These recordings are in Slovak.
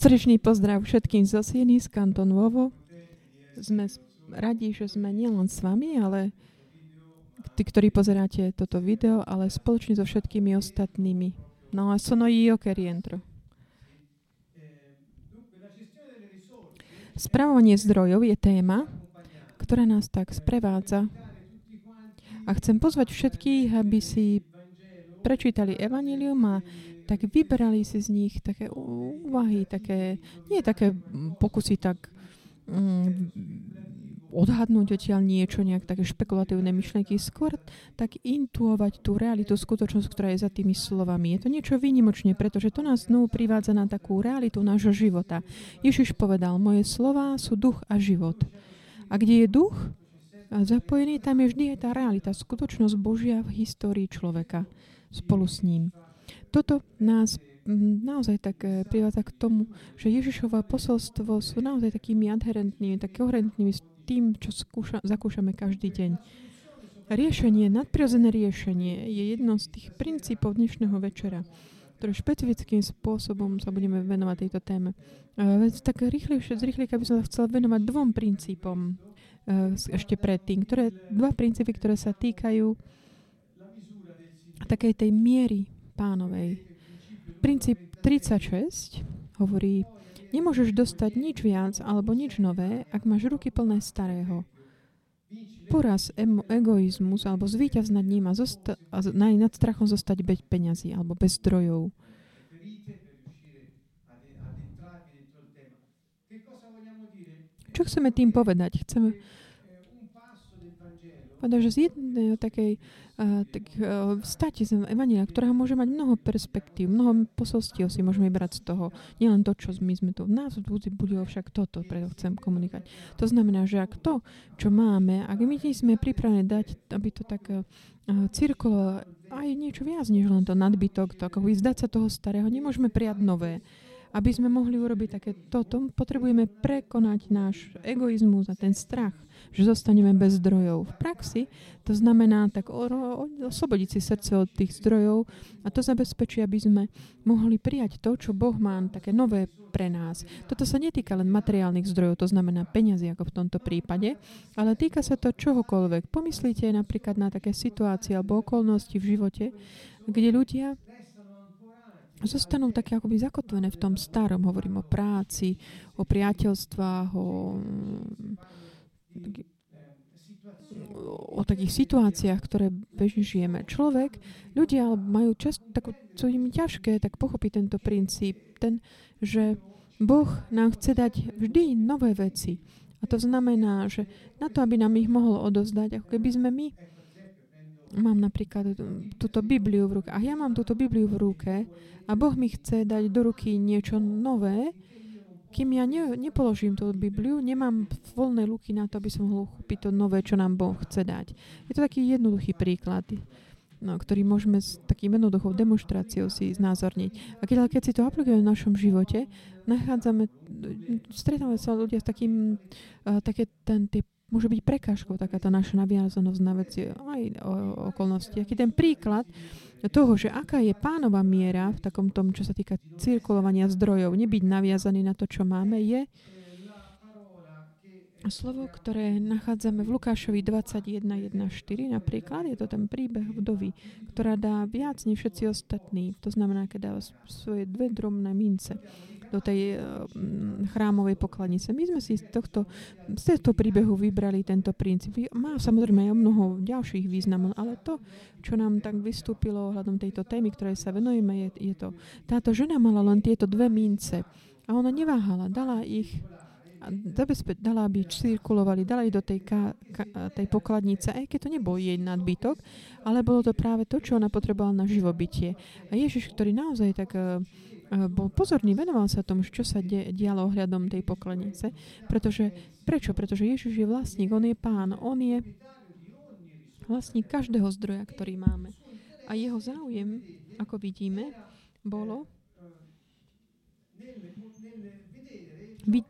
Srdečný pozdrav všetkým zo Sieny, z Kanton Vovo. Sme radi, že sme nielen s vami, ale tí, ktorí pozeráte toto video, ale spoločne so všetkými ostatnými. No a sono io che rientro. Spravovanie zdrojov je téma, ktorá nás tak sprevádza. A chcem pozvať všetkých, aby si prečítali Evangelium a tak vyberali si z nich také úvahy, také, nie také pokusy tak mm, odhadnúť odtiaľ niečo, nejak také špekulatívne myšlenky, skôr tak intuovať tú realitu, skutočnosť, ktorá je za tými slovami. Je to niečo výnimočné, pretože to nás znovu privádza na takú realitu nášho života. Ježiš povedal, moje slova sú duch a život. A kde je duch zapojený, tam je vždy aj tá realita, skutočnosť Božia v histórii človeka spolu s ním. Toto nás naozaj tak eh, privádza k tomu, že Ježišové posolstvo sú naozaj takými adherentnými, tak koherentnými s tým, čo skúša, zakúšame každý deň. Riešenie, nadprirodzené riešenie je jedno z tých princípov dnešného večera, ktoré špecifickým spôsobom sa budeme venovať tejto téme. Uh, tak rýchlejšie, zrýchlejšie by som sa chcel venovať dvom princípom uh, ešte predtým, ktoré, dva princípy, ktoré sa týkajú takej tej miery pánovej. Princíp 36 hovorí, nemôžeš dostať nič viac alebo nič nové, ak máš ruky plné starého. Poraz egoizmus alebo zvíťaz nad ním a, zosta- a nad strachom zostať bez peňazí alebo bez zdrojov. Čo chceme tým povedať? Chceme povedať, že z jednej takej tak, uh, stati z Evangelia, ktorá môže mať mnoho perspektív, mnoho posolstiev si môžeme brať z toho. Nielen to, čo my sme tu. Nás bude, bude však toto, preto chcem komunikovať. To znamená, že ak to, čo máme, ak my sme pripravení dať, aby to tak uh, cirkulo aj niečo viac, než len to nadbytok, to ako vyzdať sa toho starého, nemôžeme prijať nové. Aby sme mohli urobiť také toto, potrebujeme prekonať náš egoizmus a ten strach že zostaneme bez zdrojov. V praxi to znamená tak oslobodiť si srdce od tých zdrojov a to zabezpečí, aby sme mohli prijať to, čo Boh má také nové pre nás. Toto sa netýka len materiálnych zdrojov, to znamená peniazy, ako v tomto prípade, ale týka sa to čohokoľvek. Pomyslíte napríklad na také situácie alebo okolnosti v živote, kde ľudia zostanú také akoby zakotvené v tom starom. Hovorím o práci, o priateľstvách, o o takých situáciách, ktoré bežne žijeme. Človek, ľudia majú často takú, čo im ťažké, tak pochopiť tento princíp, ten, že Boh nám chce dať vždy nové veci. A to znamená, že na to, aby nám ich mohol odozdať, ako keby sme my mám napríklad túto Bibliu v ruke a ja mám túto Bibliu v ruke a Boh mi chce dať do ruky niečo nové, kým ja ne, nepoložím tú Bibliu, nemám voľné ruky na to, aby som mohol kúpiť to nové, čo nám Boh chce dať. Je to taký jednoduchý príklad, no, ktorý môžeme s takým jednoduchou demonstráciou si znázorniť. A keď, keď si to aplikujeme v našom živote, nachádzame, stretávame sa ľudia s takým, uh, také ten typ môže byť prekážkou takáto naša naviazanosť na veci aj o, okolnosti. Aký ten príklad toho, že aká je pánova miera v takom tom, čo sa týka cirkulovania zdrojov, nebyť naviazaný na to, čo máme, je slovo, ktoré nachádzame v Lukášovi 21.1.4 napríklad, je to ten príbeh vdovy, ktorá dá viac než všetci ostatní. To znamená, keď dá svoje dve drobné mince do tej uh, chrámovej pokladnice. My sme si z tohto, z tohto príbehu vybrali tento princíp. Má samozrejme aj mnoho ďalších významov, ale to, čo nám tak vystúpilo ohľadom tejto témy, ktorej sa venujeme, je, je to. Táto žena mala len tieto dve mince a ona neváhala, dala ich zabezpe- dala, aby cirkulovali, dala ich do tej, ka, ka, tej pokladnice, aj keď to nebol jej nadbytok, ale bolo to práve to, čo ona potrebovala na živobytie. A Ježiš, ktorý naozaj tak uh, bol pozorný, venoval sa tomu, čo sa de- dialo ohľadom tej pokladnice. Pretože, prečo? Pretože Ježiš je vlastník, on je pán, on je vlastník každého zdroja, ktorý máme. A jeho záujem, ako vidíme, bolo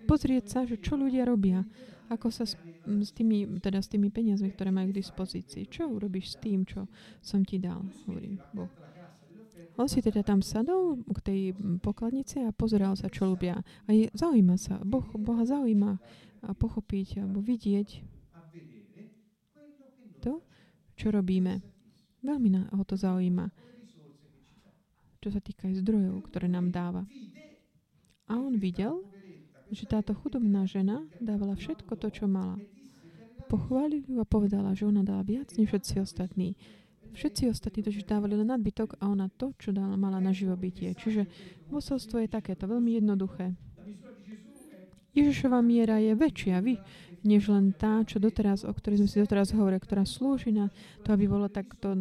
pozrieť sa, že čo ľudia robia, ako sa s, s, tými, teda s tými peniazmi, ktoré majú k dispozícii. Čo urobíš s tým, čo som ti dal, hovorím Boh. On si teda tam sadol k tej pokladnici a pozeral sa, čo ľubia. A je, zaujíma sa. Boh, Boha zaujíma a pochopiť alebo vidieť to, čo robíme. Veľmi ho to zaujíma. Čo sa týka aj zdrojov, ktoré nám dáva. A on videl, že táto chudobná žena dávala všetko to, čo mala. Pochválil ju a povedala, že ona dala viac než všetci ostatní. Všetci ostatní totiž dávali len nadbytok a ona to, čo dala, mala na živobytie. Čiže posolstvo je takéto, veľmi jednoduché. Ježišova miera je väčšia vy, než len tá, čo doteraz, o ktorej sme si doteraz hovorili, ktorá slúži na to, aby bolo takto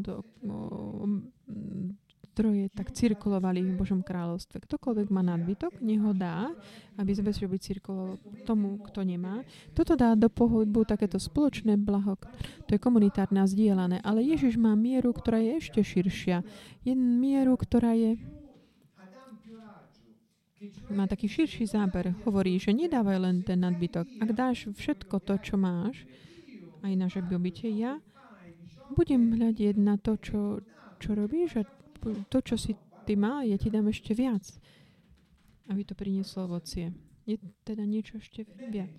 zdroje tak cirkulovali v Božom kráľovstve. Ktokoľvek má nadbytok, nech ho dá, aby zabezpečil cirkuloval tomu, kto nemá. Toto dá do pohybu takéto spoločné blaho, to je komunitárne a zdieľané. Ale Ježiš má mieru, ktorá je ešte širšia. Je mieru, ktorá je má taký širší záber. Hovorí, že nedávaj len ten nadbytok. Ak dáš všetko to, čo máš, aj na živobytie, ja budem hľadiť na to, čo, čo robíš a to, čo si ty mal, ja ti dám ešte viac, aby to prinieslo ovocie. Je teda niečo ešte viac.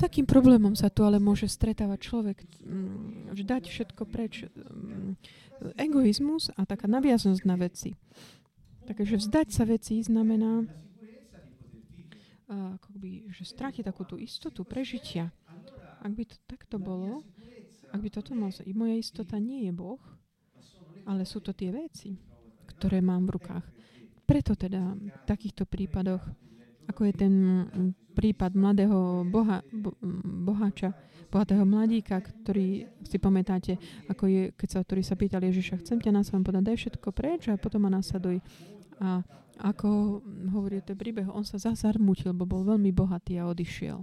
Takým problémom sa tu ale môže stretávať človek, mm, že dať všetko preč. Mm, egoizmus a taká naviaznosť na veci. Takže vzdať sa veci znamená, akoby, že stráti takú tú istotu prežitia. Ak by to takto bolo, ak by toto mal... Moja istota nie je Boh, ale sú to tie veci, ktoré mám v rukách. Preto teda v takýchto prípadoch, ako je ten prípad mladého boha, bo, bohatého mladíka, ktorý si pamätáte, ako je, keď sa, ktorý sa pýtal Ježiša, chcem ťa na svojom podať, daj všetko preč a potom ma nasleduj. A ako hovorí ten príbeh, on sa zazarmutil, bo bol veľmi bohatý a odišiel.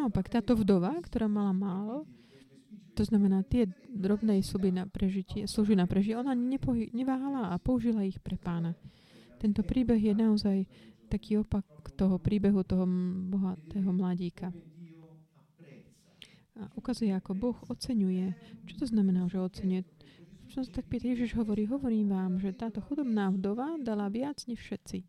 Naopak, táto vdova, ktorá mala málo, to znamená tie drobné sluby na prežitie, služby na prežitie, ona nepohy, neváhala a použila ich pre pána. Tento príbeh je naozaj taký opak toho príbehu toho bohatého mladíka. A ukazuje, ako Boh oceňuje. Čo to znamená, že oceňuje? Čo sa tak pýta, Ježiš hovorí, hovorím vám, že táto chudobná vdova dala viac než všetci.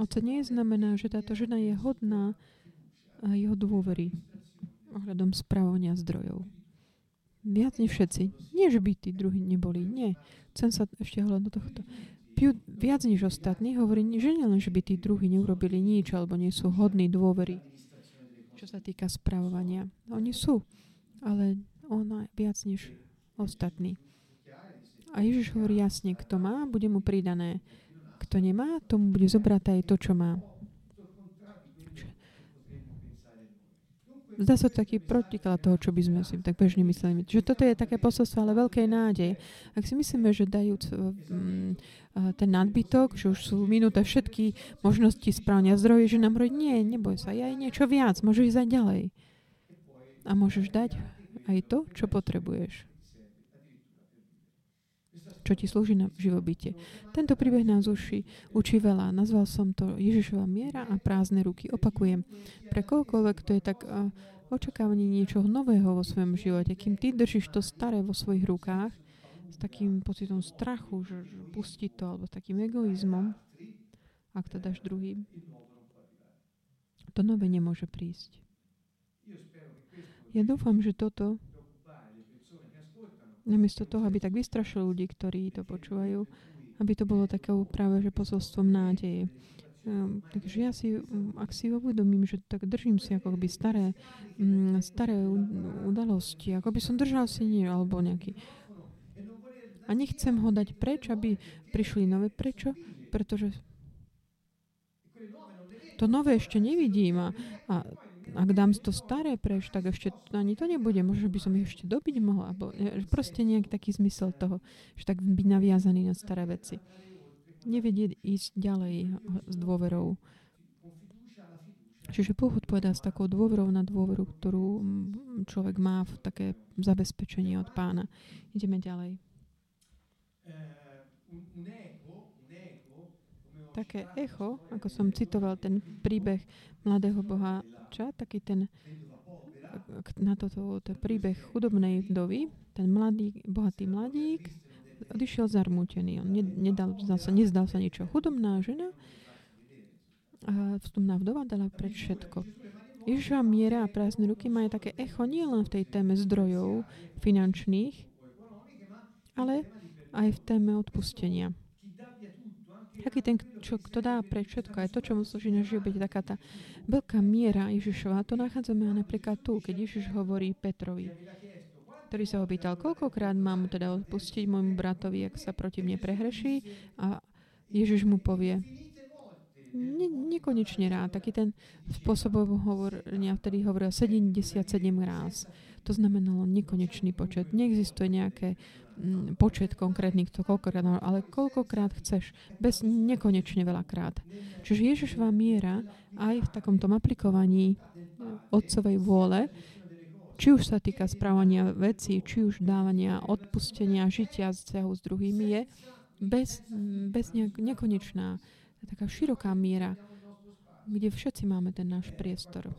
Ocenie znamená, že táto žena je hodná jeho dôvery ohľadom správania zdrojov. Viac než všetci. Nie, že by tí druhí neboli. Nie. Chcem sa ešte hľadať do tohto. Piu viac než ostatní hovorí, že nie len, že by tí druhí neurobili nič alebo nie sú hodní dôvery, čo sa týka správovania. Oni sú, ale ona viac než ostatní. A Ježiš hovorí jasne, kto má, bude mu pridané. Kto nemá, tomu bude zobrať aj to, čo má. Zdá sa to taký protiklad toho, čo by sme si tak bežne mysleli. Že toto je také posolstvo, ale veľkej nádej. Ak si myslíme, že dajúc um, ten nadbytok, že už sú minuté všetky možnosti správania zdroje, že nám hovorí, nie, neboj sa, ja aj niečo viac, môžeš ísť aj ďalej. A môžeš dať aj to, čo potrebuješ čo ti slúži na živobytie. Tento príbeh nás uši, učí veľa. Nazval som to Ježišova miera a prázdne ruky. Opakujem, pre kohokoľvek, kto je tak uh, niečoho nového vo svojom živote, kým ty držíš to staré vo svojich rukách, s takým pocitom strachu, že, pustiť to, alebo s takým egoizmom, ak to dáš druhým, to nové nemôže prísť. Ja dúfam, že toto namiesto toho, aby tak vystrašil ľudí, ktorí to počúvajú, aby to bolo takou práve že posolstvom nádeje. Um, takže ja si, um, ak si uvedomím, že tak držím si ako by staré, um, staré udalosti, ako by som držal si nie, alebo nejaký a nechcem ho dať preč, aby prišli nové. Prečo? Pretože to nové ešte nevidím a, a ak dám to staré preč, tak ešte ani to nebude. Možno by som ich ešte dobiť mohla. Alebo proste nejak taký zmysel toho, že tak byť naviazaný na staré veci. Nevedieť ísť ďalej s dôverou. Čiže Boh odpovedá s takou dôverou na dôveru, ktorú človek má v také zabezpečenie od pána. Ideme ďalej. Také echo, ako som citoval ten príbeh mladého boha boháča, taký ten na toto to príbeh chudobnej vdovy, ten mladý, bohatý mladík odišiel zarmútený. On nedal, zdal sa, nezdal sa niečo. Chudobná žena a vstupná vdova dala pred všetko. Ježišova miera a prázdne ruky majú také echo nie len v tej téme zdrojov finančných, ale aj v téme odpustenia. Taký ten, čo, kto dá pre všetko, aj to, čo mu slúži na život, taká tá veľká miera Ježišova. To nachádzame napríklad tu, keď Ježiš hovorí Petrovi, ktorý sa ho pýtal, koľkokrát mám teda odpustiť môjmu bratovi, ak sa proti mne prehreší. A Ježiš mu povie, ne, nekonečne rád. Taký ten spôsob hovorenia vtedy hovoril 77 ráz. To znamenalo nekonečný počet. Neexistuje nejaké mm, počet konkrétnych, to koľkokrát, ale koľkokrát chceš, bez nekonečne veľakrát. Čiže Ježišová miera aj v takomto aplikovaní otcovej vôle, či už sa týka správania vecí, či už dávania odpustenia, žitia vzťahu s druhými, je bez, bez nejak, nekonečná taká široká miera, kde všetci máme ten náš priestor.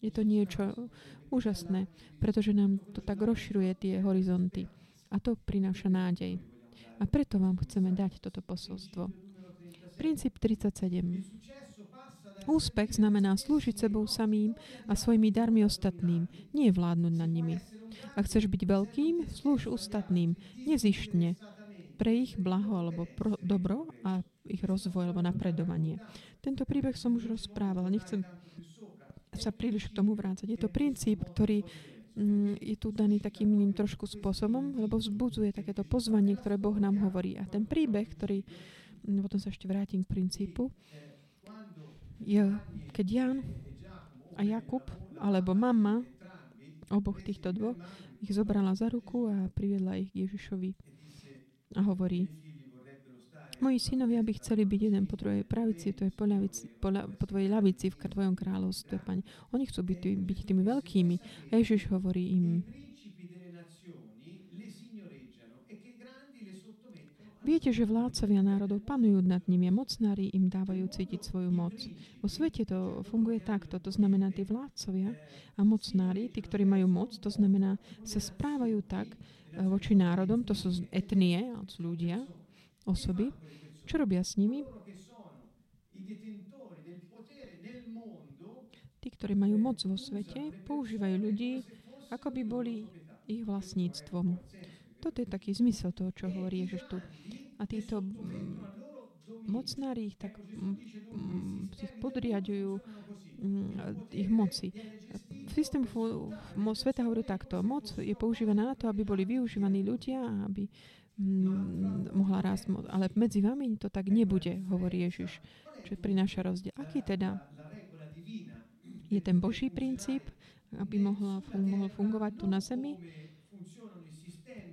Je to niečo úžasné, pretože nám to tak rozširuje tie horizonty. A to prináša nádej. A preto vám chceme dať toto posolstvo. Princíp 37. Úspech znamená slúžiť sebou samým a svojimi darmi ostatným, nie vládnuť nad nimi. Ak chceš byť veľkým, slúž ostatným, nezištne, pre ich blaho alebo pro, dobro a ich rozvoj alebo napredovanie. Tento príbeh som už rozprával, nechcem sa príliš k tomu vrácať. Je to princíp, ktorý mm, je tu daný takým iným trošku spôsobom, lebo vzbudzuje takéto pozvanie, ktoré Boh nám hovorí. A ten príbeh, ktorý, mm, potom sa ešte vrátim k princípu, je, keď Jan a Jakub, alebo mama oboch týchto dvoch, ich zobrala za ruku a priviedla ich k Ježišovi a hovorí, moji synovia by chceli byť jeden po tvojej pravici, to je po, ľavici, po, po tvojej ľavici v tvojom kráľovstve, Pane. Oni chcú byť, tý, byť tými veľkými. Ježiš hovorí im, Viete, že vládcovia národov panujú nad nimi a mocnári im dávajú cítiť svoju moc. Vo svete to funguje takto. To znamená, tí vládcovia a mocnári, tí, ktorí majú moc, to znamená, sa správajú tak, Eh, voči národom, to sú etnie, ľudia, osoby. Čo robia s nimi? Tí, ktorí majú moc vo svete, používajú ľudí, ako by boli ich vlastníctvom. Toto je taký zmysel toho, čo hovorí Ježiš tu. A títo mocnári ich tak mm, ich podriadujú mm, ich moci. Systém sveta hovorí takto. Moc je používaná na to, aby boli využívaní ľudia aby mm, mohla rásť. Ale medzi vami to tak nebude, hovorí Ježiš, čo prináša rozdiel. Aký teda je ten Boží princíp, aby mohla, mohol fungovať tu na zemi?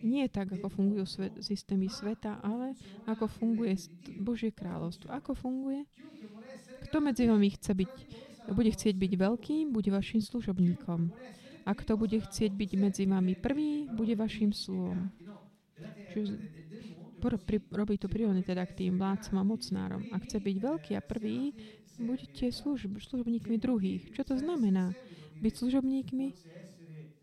nie tak, ako fungujú svet, systémy sveta, ale ako funguje Božie kráľovstvo. Ako funguje? Kto medzi vami chce byť, bude chcieť byť veľkým, bude vašim služobníkom. A kto bude chcieť byť medzi vami prvý, bude vašim slúhom. Pri, robí to prirovne teda k tým vládcom a mocnárom. Ak chce byť veľký a prvý, buďte služb, služobníkmi druhých. Čo to znamená? Byť služobníkmi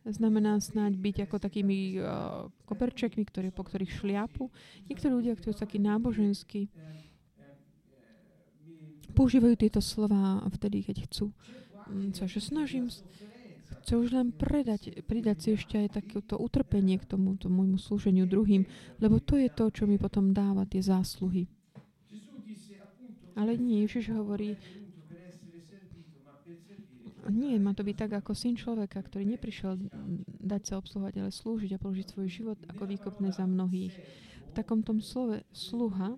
znamená snáď byť ako takými uh, koperčekmi, ktoré, po ktorých šliapu. Niektorí ľudia, ktorí sú takí náboženskí, používajú tieto slova vtedy, keď chcú um, sa, že snažím chcem už len predať, pridať si ešte aj takéto utrpenie k tomuto môjmu slúženiu druhým, lebo to je to, čo mi potom dáva tie zásluhy. Ale nie, Ježiš hovorí, nie, má to byť tak ako syn človeka, ktorý neprišiel dať sa obsluhovať, ale slúžiť a položiť svoj život ako výkopné za mnohých. V takom tom slove sluha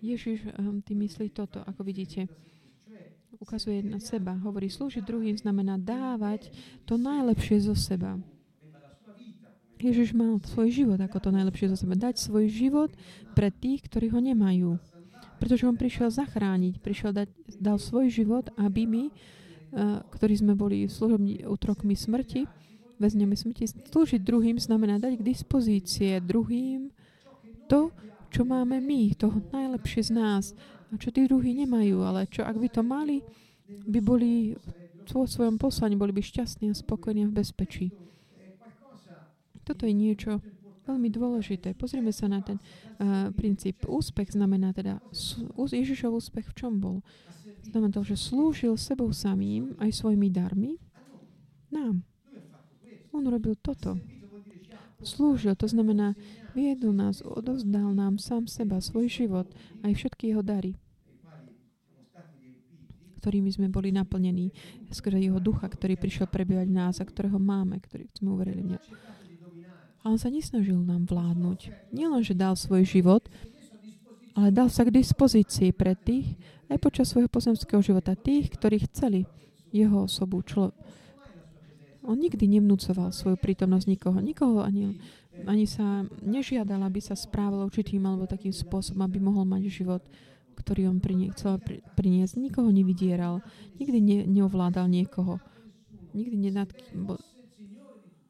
Ježiš um, tým myslí toto, ako vidíte. Ukazuje na seba. Hovorí, slúžiť druhým znamená dávať to najlepšie zo seba. Ježiš mal svoj život ako to najlepšie zo seba. Dať svoj život pre tých, ktorí ho nemajú. Pretože on prišiel zachrániť, prišiel dať, dal svoj život, aby my ktorí sme boli služobní útrokmi smrti, väzňami smrti, slúžiť druhým znamená dať k dispozície druhým to, čo máme my, to najlepšie z nás čo tí druhí nemajú, ale čo ak by to mali, by boli vo svojom poslaní, boli by šťastní a spokojní a v bezpečí. Toto je niečo veľmi dôležité. Pozrieme sa na ten uh, princíp. Úspech znamená teda, Ježišov úspech v čom bol? Znamená to, že slúžil sebou samým aj svojimi darmi nám. On robil toto. Slúžil, to znamená, viedol nás, odovzdal nám sám seba, svoj život, aj všetky jeho dary ktorými sme boli naplnení, skôr jeho ducha, ktorý prišiel prebývať v nás a ktorého máme, ktorý sme uverili v. A on sa nesnažil nám vládnuť. Nielen, že dal svoj život, ale dal sa k dispozícii pre tých, aj počas svojho pozemského života, tých, ktorí chceli jeho osobu. Člo... On nikdy nevnúcoval svoju prítomnosť nikoho. Nikoho ani, ani sa nežiadal, aby sa správal určitým alebo takým spôsobom, aby mohol mať život ktorý on prinie, chcel priniesť. Nikoho nevydieral, nikdy ne, neovládal niekoho. Nikdy nenad... Bo,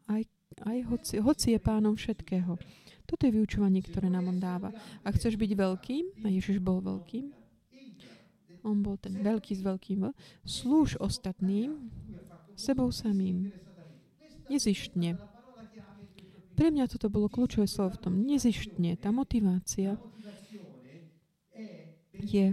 aj, aj hoci, hoci je pánom všetkého. Toto je vyučovanie, ktoré nám on dáva. Ak chceš byť veľkým, a Ježiš bol veľkým, on bol ten veľký s veľkým, slúž ostatným, sebou samým. Nezištne. Pre mňa toto bolo kľúčové slovo v tom. Nezištne. Tá motivácia je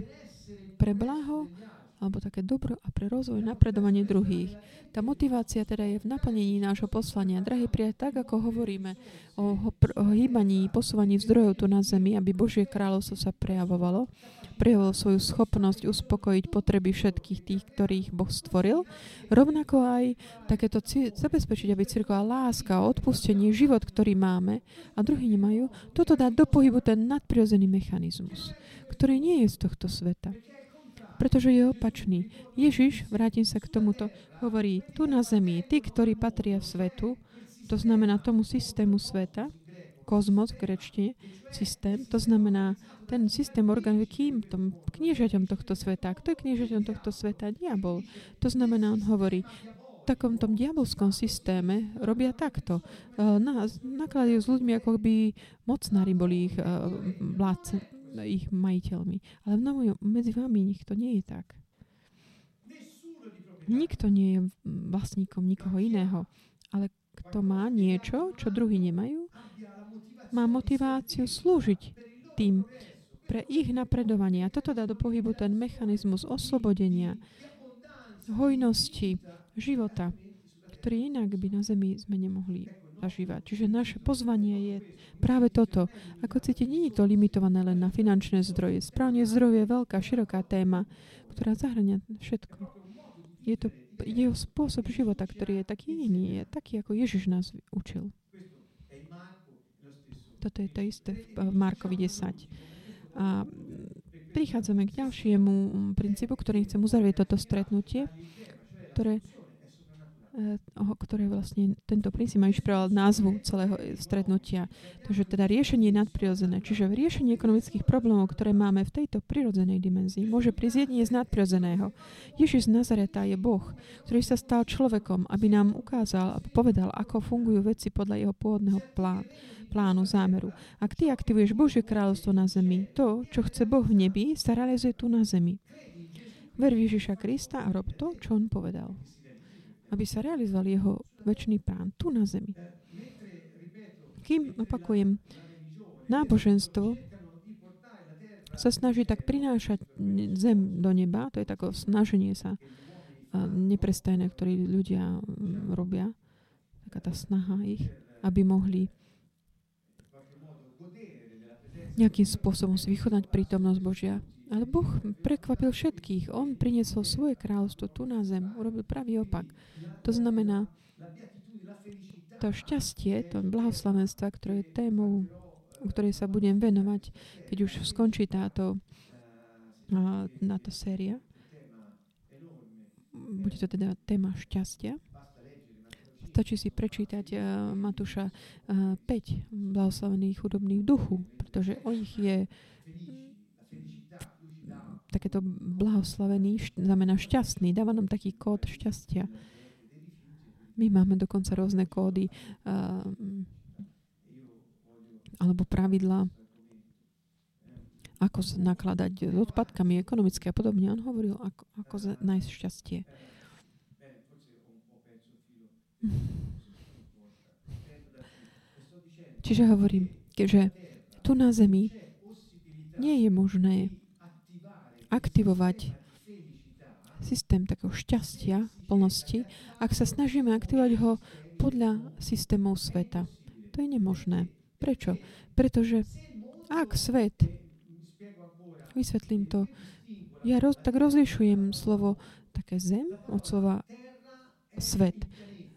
pre blaho alebo také dobro a pre rozvoj napredovanie druhých. Tá motivácia teda je v naplnení nášho poslania. Drahí prijať, tak ako hovoríme o, o hýbaní, posúvaní zdrojov tu na zemi, aby Božie kráľovstvo sa prejavovalo, prejavilo svoju schopnosť uspokojiť potreby všetkých tých, ktorých Boh stvoril, rovnako aj takéto zabezpečiť, aby cirkvá láska, odpustenie, život, ktorý máme a druhí nemajú, toto dá do pohybu ten nadprirodzený mechanizmus ktorý nie je z tohto sveta. Pretože je opačný. Ježiš, vrátim sa k tomuto, hovorí, tu na zemi, tí, ktorí patria svetu, to znamená tomu systému sveta, kozmos v grečtine, systém, to znamená ten systém organizuje kým tom kniežaťom tohto sveta. Kto je kniežaťom tohto sveta? Diabol. To znamená, on hovorí, v takom tom diabolskom systéme robia takto. E, na, nakladajú s ľuďmi, ako by mocnári boli ich uh, vládce, ich majiteľmi. Ale mnou, medzi vami nech to nie je tak. Nikto nie je vlastníkom nikoho iného, ale kto má niečo, čo druhí nemajú, má motiváciu slúžiť tým pre ich napredovanie. A toto dá do pohybu ten mechanizmus oslobodenia, hojnosti, života, ktorý inak by na zemi sme nemohli zažívať. Čiže naše pozvanie je práve toto. Ako cíti, nie je to limitované len na finančné zdroje. Správne zdroje je veľká, široká téma, ktorá zahrania všetko. Je to jeho spôsob života, ktorý je taký iný, je taký, ako Ježiš nás učil. Toto je to isté v Markovi 10. A prichádzame k ďalšiemu princípu, ktorý chcem uzavrieť toto stretnutie, ktoré ktoré vlastne tento princíp má inšpiroval názvu celého stretnutia. Takže teda riešenie je nadprirodzené. Čiže v riešení ekonomických problémov, ktoré máme v tejto prirodzenej dimenzii, môže prísť jedine z nadprirodzeného. Ježiš z Nazareta je Boh, ktorý sa stal človekom, aby nám ukázal a povedal, ako fungujú veci podľa jeho pôvodného plánu plánu, zámeru. Ak ty aktivuješ Božie kráľovstvo na zemi, to, čo chce Boh v nebi, sa realizuje tu na zemi. Ver Ježiša Krista a rob to, čo on povedal aby sa realizoval jeho väčší plán tu na zemi. Kým, opakujem, náboženstvo sa snaží tak prinášať zem do neba, to je tako snaženie sa neprestajné, ktoré ľudia robia, taká tá snaha ich, aby mohli nejakým spôsobom si vychodnať prítomnosť Božia ale Boh prekvapil všetkých. On priniesol svoje kráľovstvo tu na zem. Urobil pravý opak. To znamená, to šťastie, to blahoslavenstva, ktoré je témou, o ktorej sa budem venovať, keď už skončí táto, táto séria. Bude to teda téma šťastia. Stačí si prečítať Matúša uh, 5 blahoslavených chudobných duchu, pretože o nich je takéto blahoslavený št- znamená šťastný, dáva nám taký kód šťastia. My máme dokonca rôzne kódy uh, alebo pravidlá, ako nakladať s odpadkami ekonomické a podobne. On hovoril, ako, ako nájsť šťastie. Čiže hovorím, že tu na Zemi nie je možné aktivovať systém takého šťastia, plnosti, ak sa snažíme aktivovať ho podľa systémov sveta. To je nemožné. Prečo? Pretože ak svet, vysvetlím to, ja roz, tak rozlišujem slovo také zem od slova svet.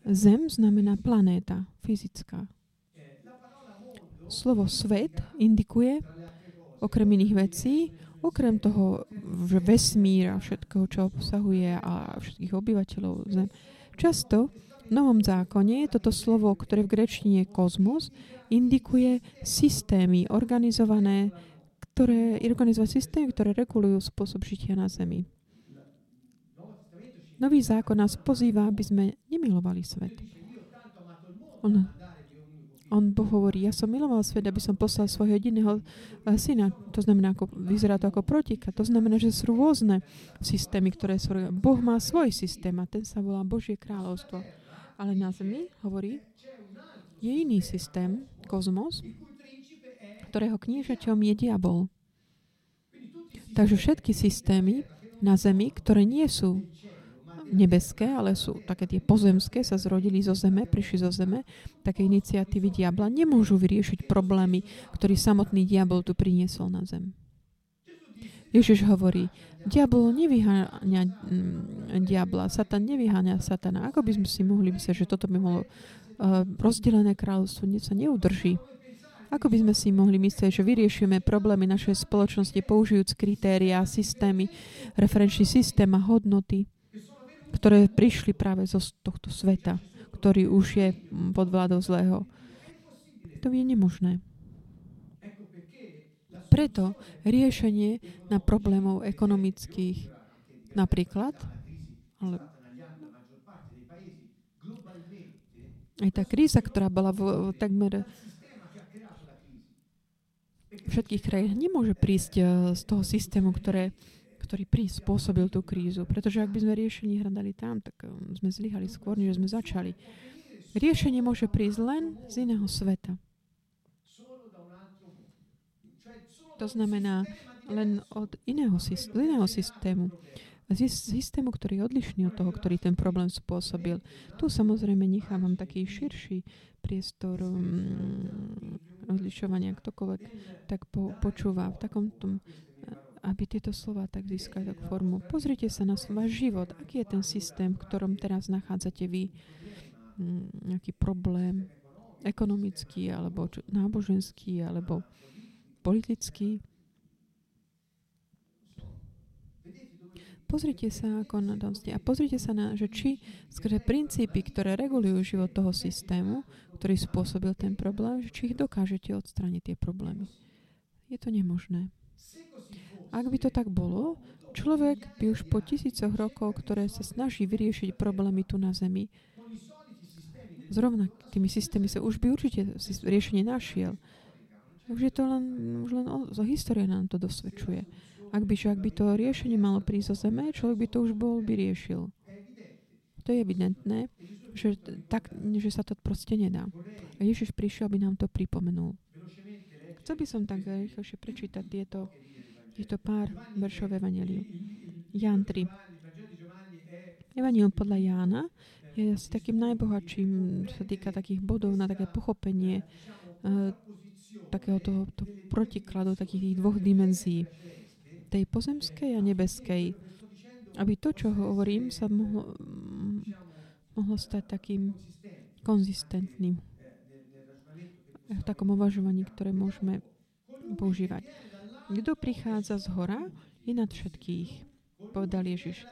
Zem znamená planéta, fyzická. Slovo svet indikuje, okrem iných vecí, okrem toho že vesmír a všetkého, čo obsahuje a všetkých obyvateľov Zem, často v Novom zákone toto slovo, ktoré v grečtine je kozmos, indikuje systémy organizované, ktoré, organizované systémy, ktoré regulujú spôsob žitia na Zemi. Nový zákon nás pozýva, aby sme nemilovali svet. On on Boh hovorí, ja som miloval svet, aby som poslal svojho jediného eh, syna. To znamená, ako, vyzerá to ako protika. To znamená, že sú rôzne systémy, ktoré sú... Boh má svoj systém a ten sa volá Božie kráľovstvo. Ale na zemi, hovorí, je iný systém, kozmos, ktorého kniežaťom je diabol. Takže všetky systémy na zemi, ktoré nie sú nebeské, ale sú také tie pozemské, sa zrodili zo zeme, prišli zo zeme, také iniciatívy diabla nemôžu vyriešiť problémy, ktorý samotný diabol tu priniesol na zem. Ježiš hovorí, diabol nevyháňa mm, diabla, Satan nevyháňa Satana. Ako by sme si mohli myslieť, že toto by mohlo uh, rozdelené kráľovstvo sa neudrží? Ako by sme si mohli myslieť, že vyriešime problémy našej spoločnosti použijúc kritéria, systémy, referenčný systém a hodnoty? Ktoré prišli práve zo tohto sveta, ktorý už je pod vládou zlého. To je nemožné. Preto riešenie na problémov ekonomických napríklad, ale aj tá kríza, ktorá bola v, v takmer všetkých krajín, nemôže prísť eh, z toho systému, ktoré ktorý spôsobil tú krízu. Pretože ak by sme riešenie hľadali tam, tak um, sme zlyhali skôr, než sme začali. Riešenie môže prísť len z iného sveta. To znamená len od iného, iného systému. Z systému, ktorý je odlišný od toho, ktorý ten problém spôsobil. Tu samozrejme nechávam taký širší priestor um, odlišovania, ktokoľvek tak po, počúva v takom tom aby tieto slova tak získali tak formu. Pozrite sa na slova život. Aký je ten systém, v ktorom teraz nachádzate vy mm, nejaký problém ekonomický, alebo náboženský, alebo politický. Pozrite sa ako na a pozrite sa na, že či skrze princípy, ktoré regulujú život toho systému, ktorý spôsobil ten problém, že či ich dokážete odstrániť tie problémy. Je to nemožné. Ak by to tak bolo, človek by už po tisícoch rokov, ktoré sa snaží vyriešiť problémy tu na Zemi, s rovnakými systémy sa už by určite riešenie našiel. Už je to len, už len o, zo histórie nám to dosvedčuje. Ak by, ak by to riešenie malo prísť zo Zeme, človek by to už bol by riešil. To je evidentné, že, tak, že sa to proste nedá. A Ježiš prišiel, aby nám to pripomenul. Chcel by som tak rýchlejšie prečítať tieto týchto pár veršov Evangeliu. Ján 3. Evangelium podľa Jána je asi takým najbohatším, čo sa týka takých bodov na také pochopenie uh, takého toho, toho protikladu, takých dvoch dimenzií. Tej pozemskej a nebeskej. Aby to, čo hovorím, sa mohlo, mohlo stať takým konzistentným v takom uvažovaní, ktoré môžeme používať. Kto prichádza z hora, je nad všetkých, povedal Ježiš.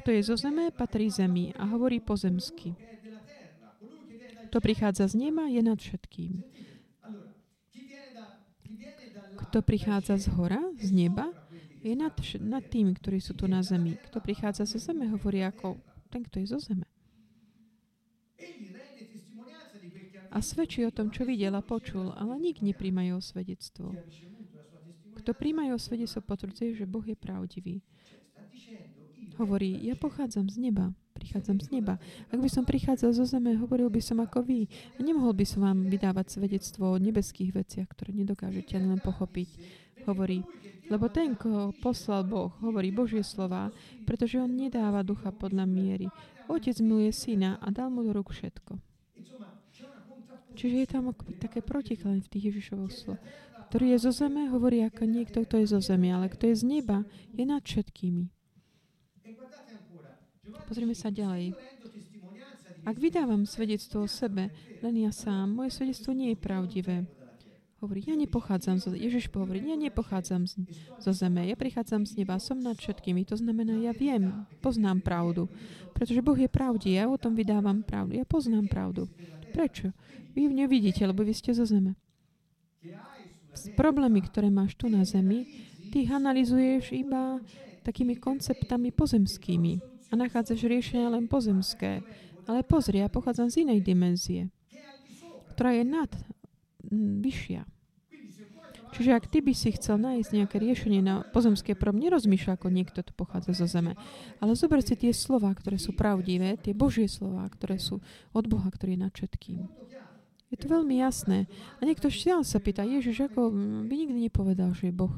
Kto je zo zeme, patrí zemi a hovorí pozemsky. Kto prichádza z neba, je nad všetkým. Kto prichádza z hora, z neba, je nad, nad tými, ktorí sú tu na zemi. Kto prichádza zo zeme, hovorí ako ten, kto je zo zeme. A svedčí o tom, čo videl a počul, ale nik nepríjma jeho svedectvo. Kto príjmajú svedectvo, potvrdzuje, že Boh je pravdivý. Hovorí, ja pochádzam z neba, prichádzam z neba. Ak by som prichádzal zo zeme, hovoril by som ako vy. A nemohol by som vám vydávať svedectvo o nebeských veciach, ktoré nedokážete len pochopiť. Hovorí, lebo ten, koho poslal Boh, hovorí Božie slova, pretože on nedáva ducha podľa miery. Otec miluje syna a dal mu do rúk všetko. Čiže je tam také protiklenie v tých Ježišových slov. Ktorý je zo zeme, hovorí ako niekto, kto je zo zeme, ale kto je z neba, je nad všetkými. Pozrieme sa ďalej. Ak vydávam svedectvo o sebe, len ja sám, moje svedectvo nie je pravdivé. Hovorí, ja nepochádzam zo... Ježiš hovorí, ja nepochádzam z, zo zeme, ja prichádzam z neba, som nad všetkými. To znamená, ja viem, poznám pravdu. Pretože Boh je pravdí, ja o tom vydávam pravdu. Ja poznám pravdu. Prečo? Vy nevidíte, lebo vy ste zo zeme. Problémy, ktoré máš tu na zemi, ty ich analizuješ iba takými konceptami pozemskými a nachádzaš riešenia len pozemské. Ale pozri, ja pochádzam z inej dimenzie, ktorá je nad vyššia. Čiže ak ty by si chcel nájsť nejaké riešenie na pozemské problém, nerozmýšľa ako niekto tu pochádza zo zeme. Ale zober si tie slova, ktoré sú pravdivé, tie Božie slova, ktoré sú od Boha, ktorý je nad všetkým. Je to veľmi jasné. A niekto stále sa pýta, Ježiš, ako by nikdy nepovedal, že je Boh.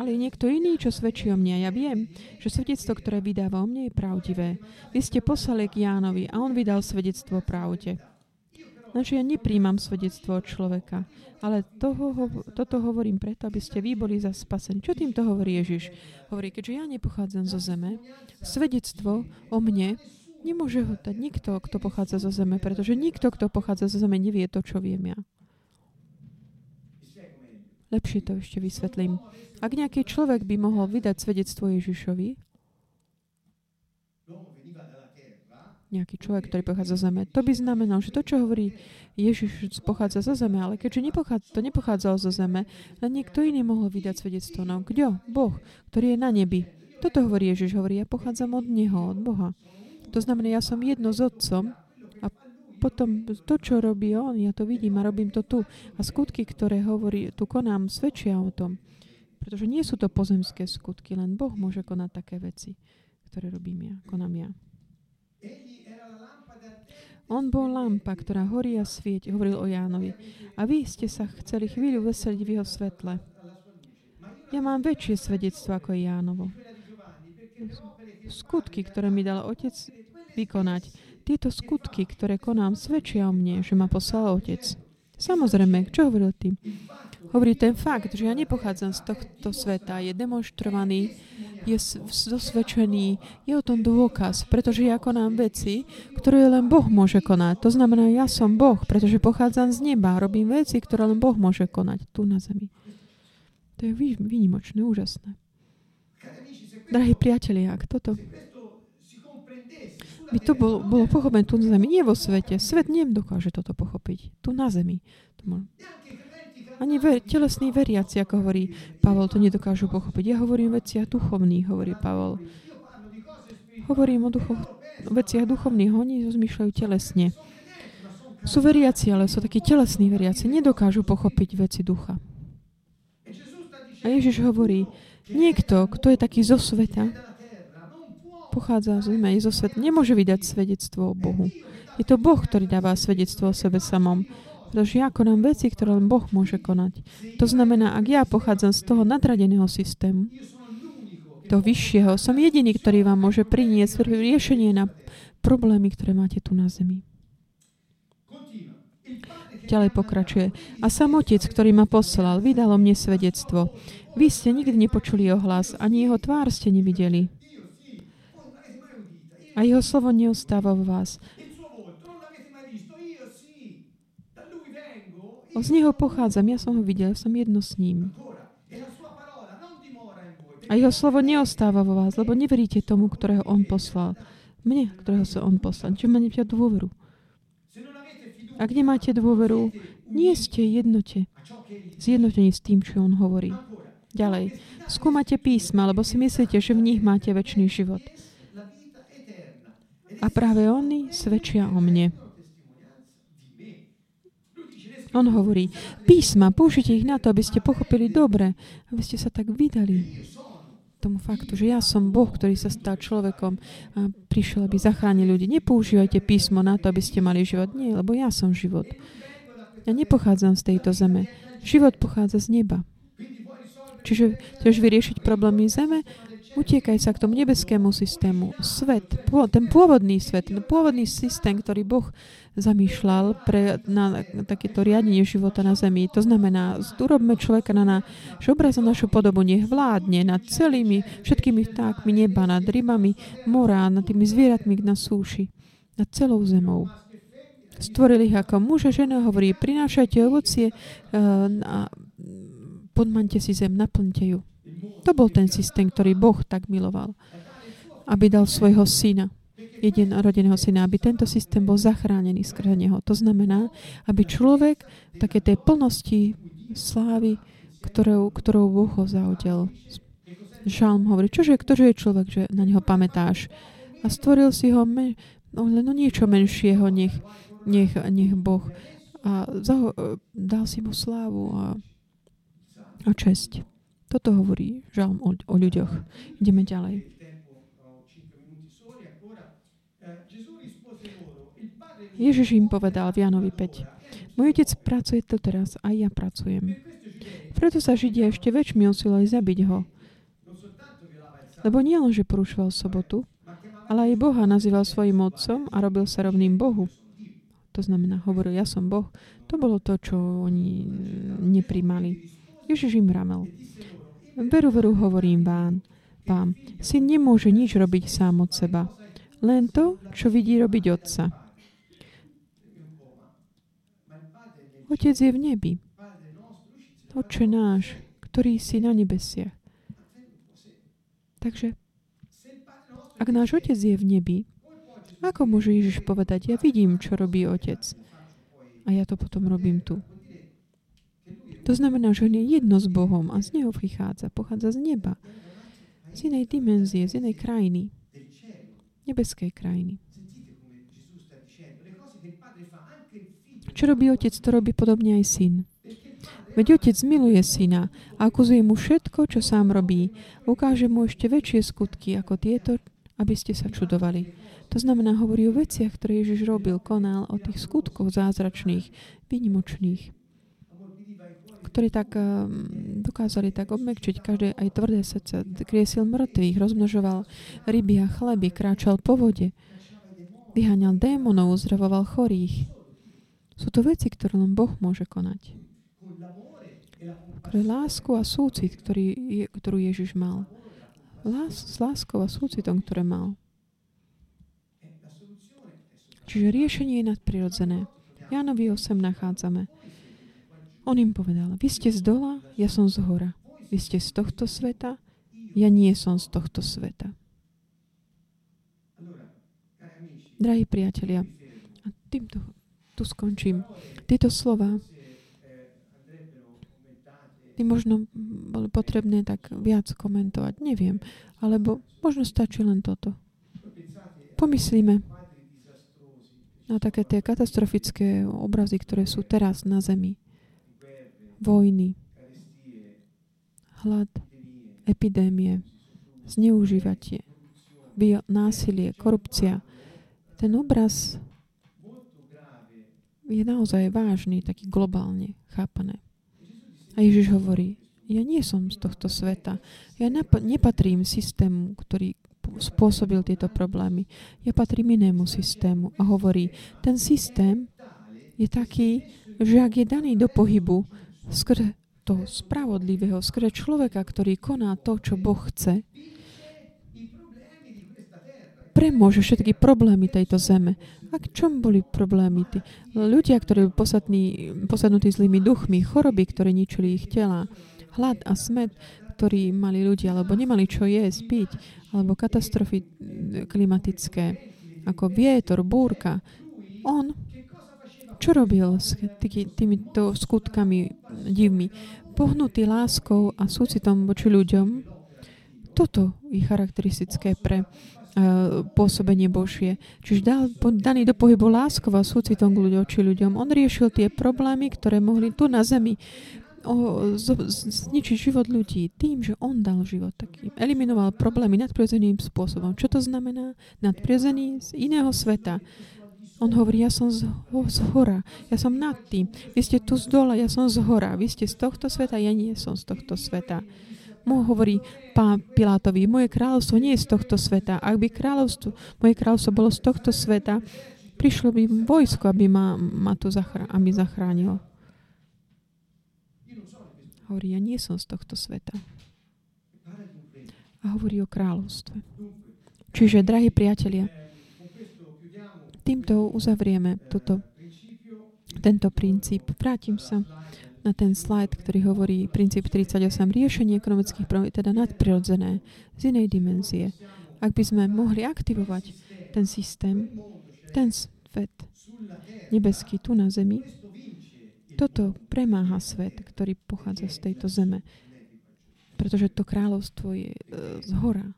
ale je niekto iný, čo svedčí o mne. Ja viem, že svedectvo, ktoré vydáva o mne, je pravdivé. Vy ste poslali k Jánovi a on vydal svedectvo pravde. Lenže ja nepríjmam svedectvo od človeka, ale toho, toto hovorím preto, aby ste vy boli za spasení. Čo týmto hovorí Ježiš? Hovorí, keďže ja nepochádzam zo zeme, svedectvo o mne nemôže ho dať nikto, kto pochádza zo zeme, pretože nikto, kto pochádza zo zeme, nevie to, čo viem ja. Lepšie to ešte vysvetlím. Ak nejaký človek by mohol vydať svedectvo Ježišovi, nejaký človek, ktorý pochádza zo zeme, to by znamenalo, že to, čo hovorí Ježiš, pochádza zo zeme, ale keďže nepochádza, to nepochádzalo zo zeme, len niekto iný mohol vydať svedectvo. No, kto? Boh, ktorý je na nebi. Toto hovorí Ježiš, hovorí, ja pochádzam od Neho, od Boha. To znamená, ja som jedno s Otcom potom to, čo robí on, ja to vidím a robím to tu. A skutky, ktoré hovorí, tu konám, svedčia o tom. Pretože nie sú to pozemské skutky, len Boh môže konať také veci, ktoré robím ja, konám ja. On bol lampa, ktorá horí a svieť, hovoril o Jánovi. A vy ste sa chceli chvíľu veseliť v jeho svetle. Ja mám väčšie svedectvo ako Jánovo. Skutky, ktoré mi dal Otec vykonať tieto skutky, ktoré konám, svedčia o mne, že ma poslal Otec. Samozrejme, čo hovoril tým? Hovorí ten fakt, že ja nepochádzam z tohto sveta, je demonstrovaný, je dosvedčený, je o tom dôkaz, pretože ja konám veci, ktoré len Boh môže konať. To znamená, ja som Boh, pretože pochádzam z neba, robím veci, ktoré len Boh môže konať tu na zemi. To je výnimočné, úžasné. Drahí priatelia, ak toto by to bolo, bolo pochopené tu na zemi, nie vo svete. Svet nedokáže toto pochopiť. Tu na zemi. Ani ver, telesní veriaci, ako hovorí Pavol, to nedokážu pochopiť. Ja hovorím o veciach duchovných, hovorí Pavol. Hovorím o, ducho, veciach duchovných, oni rozmýšľajú telesne. Sú veriaci, ale sú takí telesní veriaci. Nedokážu pochopiť veci ducha. A Ježiš hovorí, niekto, kto je taký zo sveta, pochádza z zeme, zo svet, nemôže vydať svedectvo o Bohu. Je to Boh, ktorý dáva svedectvo o sebe samom. Pretože ja konám veci, ktoré len Boh môže konať. To znamená, ak ja pochádzam z toho nadradeného systému, toho vyššieho, som jediný, ktorý vám môže priniesť riešenie na problémy, ktoré máte tu na zemi. Ďalej pokračuje. A sam otec, ktorý ma poslal, vydalo mne svedectvo. Vy ste nikdy nepočuli jeho hlas, ani jeho tvár ste nevideli. A jeho slovo neostáva v vás. Z neho pochádzam, ja som ho videl, som jedno s ním. A jeho slovo neostáva vo vás, lebo neveríte tomu, ktorého on poslal. Mne, ktorého sa on poslal. Čiže máte dôveru. Ak nemáte dôveru, nie ste jednote. Zjednotení s tým, čo on hovorí. Ďalej. Skúmate písma, lebo si myslíte, že v nich máte väčší život. A práve oni svedčia o mne. On hovorí, písma, použite ich na to, aby ste pochopili dobre, aby ste sa tak vydali tomu faktu, že ja som Boh, ktorý sa stal človekom a prišiel, aby zachránil ľudí. Nepoužívajte písmo na to, aby ste mali život. Nie, lebo ja som život. Ja nepochádzam z tejto zeme. Život pochádza z neba. Čiže chceš vyriešiť problémy zeme? Utiekaj sa k tomu nebeskému systému. Svet, ten pôvodný svet, ten pôvodný systém, ktorý Boh zamýšľal pre, na, takéto riadenie života na zemi. To znamená, urobme človeka na náš obraz a našu podobu, nech vládne nad celými, všetkými vtákmi neba, nad rybami mora, nad tými zvieratmi na súši, nad celou zemou. Stvorili ich ako muž a žena, hovorí, prinášajte ovocie uh, a podmante si zem, naplňte ju. To bol ten systém, ktorý Boh tak miloval, aby dal svojho syna, rodeného syna, aby tento systém bol zachránený skrze neho. To znamená, aby človek také tej plnosti slávy, ktorou, ktorou Boh ho zaudel. Žalm hovorí, čože, ktože je človek, že na neho pamätáš? A stvoril si ho men, no, len no niečo menšieho, nech, nech, nech Boh. A za, dal si mu slávu a, a česť. Toto hovorí žalm o, o ľuďoch. Ideme ďalej. Ježiš im povedal v Janovi 5. Môj otec pracuje to teraz, aj ja pracujem. Preto sa Židia ešte väčšmi usilovali zabiť ho. Lebo nie len, že porušoval sobotu, ale aj Boha nazýval svojim otcom a robil sa rovným Bohu. To znamená, hovoril, ja som Boh. To bolo to, čo oni neprimali. Ježiš im ramel. Veru, veru, hovorím vám, vám, syn nemôže nič robiť sám od seba. Len to, čo vidí robiť otca. Otec je v nebi. Oče náš, ktorý si na nebesiach. Takže, ak náš otec je v nebi, ako môže Ježiš povedať, ja vidím, čo robí otec. A ja to potom robím tu. To znamená, že on je jedno s Bohom a z neho prichádza, pochádza z neba, z inej dimenzie, z inej krajiny, nebeskej krajiny. Čo robí otec, to robí podobne aj syn. Veď otec miluje syna a akuzuje mu všetko, čo sám robí. Ukáže mu ešte väčšie skutky ako tieto, aby ste sa čudovali. To znamená, hovorí o veciach, ktoré Ježiš robil, konal, o tých skutkoch zázračných, výnimočných ktorí tak um, dokázali tak obmekčiť každé aj tvrdé srdce, kriesil mŕtvych, rozmnožoval ryby a chleby, kráčal po vode, vyháňal démonov, uzdravoval chorých. Sú to veci, ktoré len Boh môže konať. Ktoré lásku a súcit, ktorý je, ktorú Ježiš mal. Lás, s láskou a súcitom, ktoré mal. Čiže riešenie je nadprirodzené. Jánovi 8 nachádzame. On im povedal, vy ste z dola, ja som z hora. Vy ste z tohto sveta, ja nie som z tohto sveta. Drahí priatelia, a týmto tu skončím. Tieto slova by možno boli potrebné tak viac komentovať. Neviem. Alebo možno stačí len toto. Pomyslíme na také tie katastrofické obrazy, ktoré sú teraz na Zemi vojny, hlad, epidémie, zneužívatie, násilie, korupcia. Ten obraz je naozaj vážny, taký globálne chápané. A Ježiš hovorí, ja nie som z tohto sveta. Ja nepatrím systému, ktorý spôsobil tieto problémy. Ja patrím inému systému. A hovorí, ten systém je taký, že ak je daný do pohybu, skrze toho spravodlivého, skrze človeka, ktorý koná to, čo Boh chce, premôže všetky problémy tejto zeme. A k čom boli problémy? Tí ľudia, ktorí boli posadní, posadnutí zlými duchmi, choroby, ktoré ničili ich tela, hlad a smet, ktorí mali ľudia, alebo nemali čo jesť, piť, alebo katastrofy klimatické, ako vietor, búrka. On čo robil s tými, týmito skutkami divmi? Pohnutý láskou a súcitom voči ľuďom, toto je charakteristické pre pôsobenie Božie. Čiže dal, daný do pohybu láskou a súcitom k ľuďom, či ľuďom. On riešil tie problémy, ktoré mohli tu na zemi o, zničiť život ľudí tým, že on dal život taký. Eliminoval problémy nadprirodzeným spôsobom. Čo to znamená? Nadprirodzený z iného sveta. On hovorí, ja som z, z hora, ja som nad tým. Vy ste tu z dola, ja som z hora. Vy ste z tohto sveta, ja nie som z tohto sveta. Mu hovorí pán Pilátovi, moje kráľovstvo nie je z tohto sveta. Ak by kráľovstvo, moje kráľovstvo bolo z tohto sveta, prišlo by vojsko, aby ma, ma tu zachrá, aby zachránilo. Hovorí, ja nie som z tohto sveta. A hovorí o kráľovstve. Čiže, drahí priatelia, týmto uzavrieme toto, tento princíp. Vrátim sa na ten slajd, ktorý hovorí princíp 38, riešenie ekonomických problémov, teda nadprirodzené, z inej dimenzie. Ak by sme mohli aktivovať ten systém, ten svet nebeský tu na zemi, toto premáha svet, ktorý pochádza z tejto zeme. Pretože to kráľovstvo je e, z hora.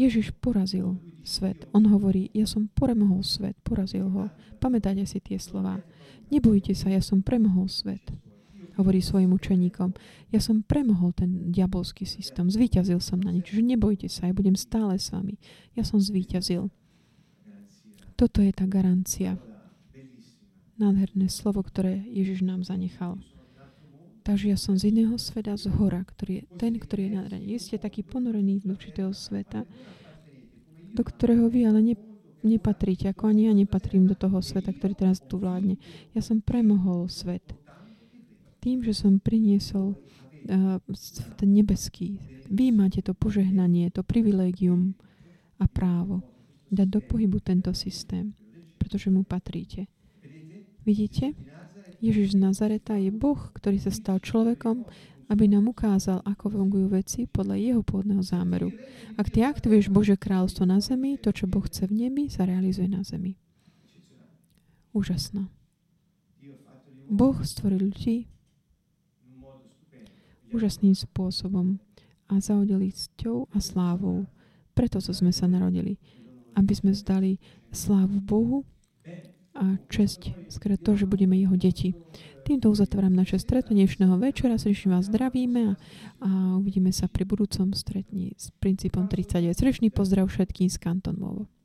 Ježiš porazil svet. On hovorí, ja som premohol svet, porazil ho. Pamätajte si tie slova. Nebojte sa, ja som premohol svet. Hovorí svojim učeníkom. Ja som premohol ten diabolský systém. Zvíťazil som na ne. Čiže nebojte sa, ja budem stále s vami. Ja som zvíťazil. Toto je tá garancia. Nádherné slovo, ktoré Ježiš nám zanechal. Takže ja som z iného sveta, z hora, ktorý je ten, ktorý je nádherný. Vy ste taký ponorený z určitého sveta, do ktorého vy ale ne, nepatríte, ako ani ja nepatrím do toho sveta, ktorý teraz tu vládne. Ja som premohol svet tým, že som priniesol uh, ten nebeský. Vy máte to požehnanie, to privilégium a právo dať do pohybu tento systém, pretože mu patríte. Vidíte? Ježiš z Nazareta je Boh, ktorý sa stal človekom aby nám ukázal, ako fungujú veci podľa jeho pôvodného zámeru. Ak ty aktivuješ Bože kráľstvo na zemi, to, čo Boh chce v nebi, sa realizuje na zemi. Úžasno. Boh stvoril ľudí úžasným spôsobom a zahodil ich cťou a slávou. Preto so sme sa narodili. Aby sme zdali slávu Bohu a česť skôr to, že budeme jeho deti. Týmto uzatváram naše stretnutie dnešného večera. Srdečne vás zdravíme a, a uvidíme sa pri budúcom stretní s princípom 39. Srdečný pozdrav všetkým z Kanton Movo.